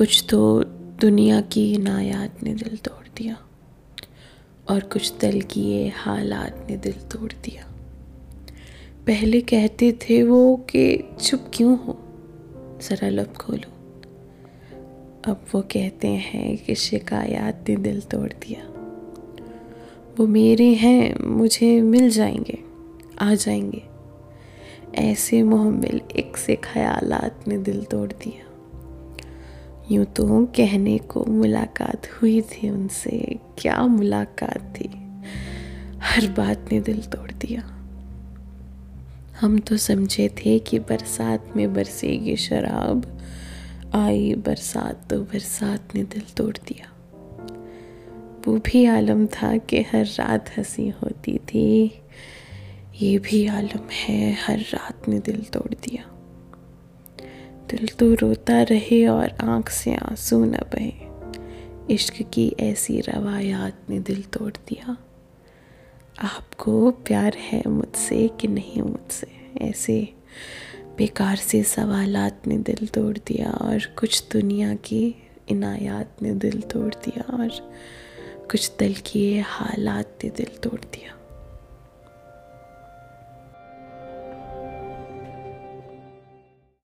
कुछ तो दुनिया की नायात ने दिल तोड़ दिया और कुछ दल की ये हालात ने दिल तोड़ दिया। पहले कहते थे वो कि, चुप क्यों हो? ज़रा लब खोलो। अब वो कहते हैं कि, शिकायत ने दिल तोड़ दिया। वो मेरे हैं, मुझे मिल जाएँगे, आ जाएँगे। ऐसे मोहमिल एक से ख्यालात ने दिल तोड़ दिया। यूँ तो कहने को मुलाकात हुई थी उनसे। क्या मुलाकात थी? हर बात ने दिल तोड़ दिया। हम तो समझे थे कि बरसात में बरसेगी शराब। आई बरसात तो बरसात ने दिल तोड़ दिया। वो भी आलम था कि हर रात हँसी होती थी। ये भी आलम है, हर रात ने दिल तोड़ दिया। दिल तो रोता रहे और आँख से आँसू न बहे। इश्क की ऐसी रवायात ने दिल तोड़ दिया। आपको प्यार है मुझसे कि नहीं मुझसे? ऐसे बेकार से सवालात ने दिल तोड़ दिया और कुछ दुनिया की इनायात ने दिल तोड़ दिया और कुछ दिल की हालात ने दिल तोड़ दिया।